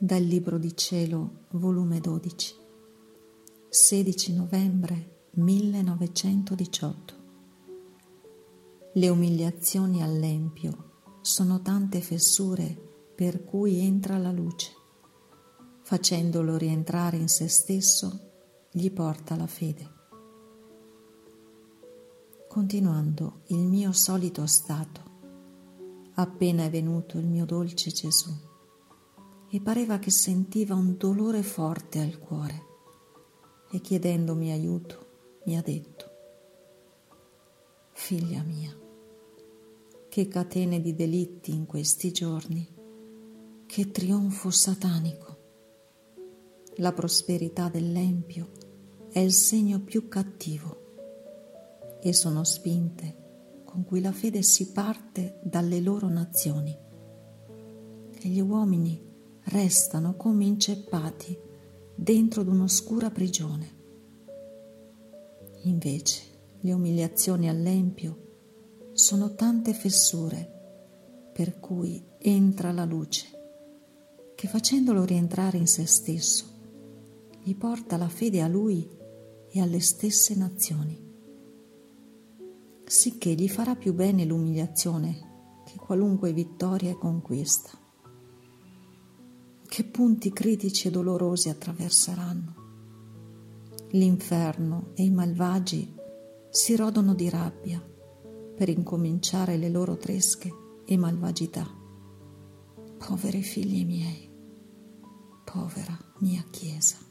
Dal Libro di Cielo, volume 12, 16 novembre 1918. Le umiliazioni all'empio sono tante fessure per cui entra la luce. Facendolo rientrare in se stesso, gli porta la fede. Continuando il mio solito stato, appena è venuto il mio dolce Gesù e pareva che sentiva un dolore forte al cuore e chiedendomi aiuto mi ha detto, figlia mia, che catene di delitti in questi giorni, che trionfo satanico. La prosperità dell'empio è il segno più cattivo e sono spinte con cui la fede si parte dalle loro nazioni e gli uomini restano come inceppati dentro d'un'oscura prigione. Invece le umiliazioni all'empio sono tante fessure per cui entra la luce, che facendolo rientrare in se stesso, gli porta la fede a lui e alle stesse nazioni, sicché gli farà più bene l'umiliazione che qualunque vittoria e conquista che punti critici e dolorosi attraverseranno. L'inferno e i malvagi si rodono di rabbia per incominciare le loro tresche e malvagità. Poveri figli miei, povera mia Chiesa.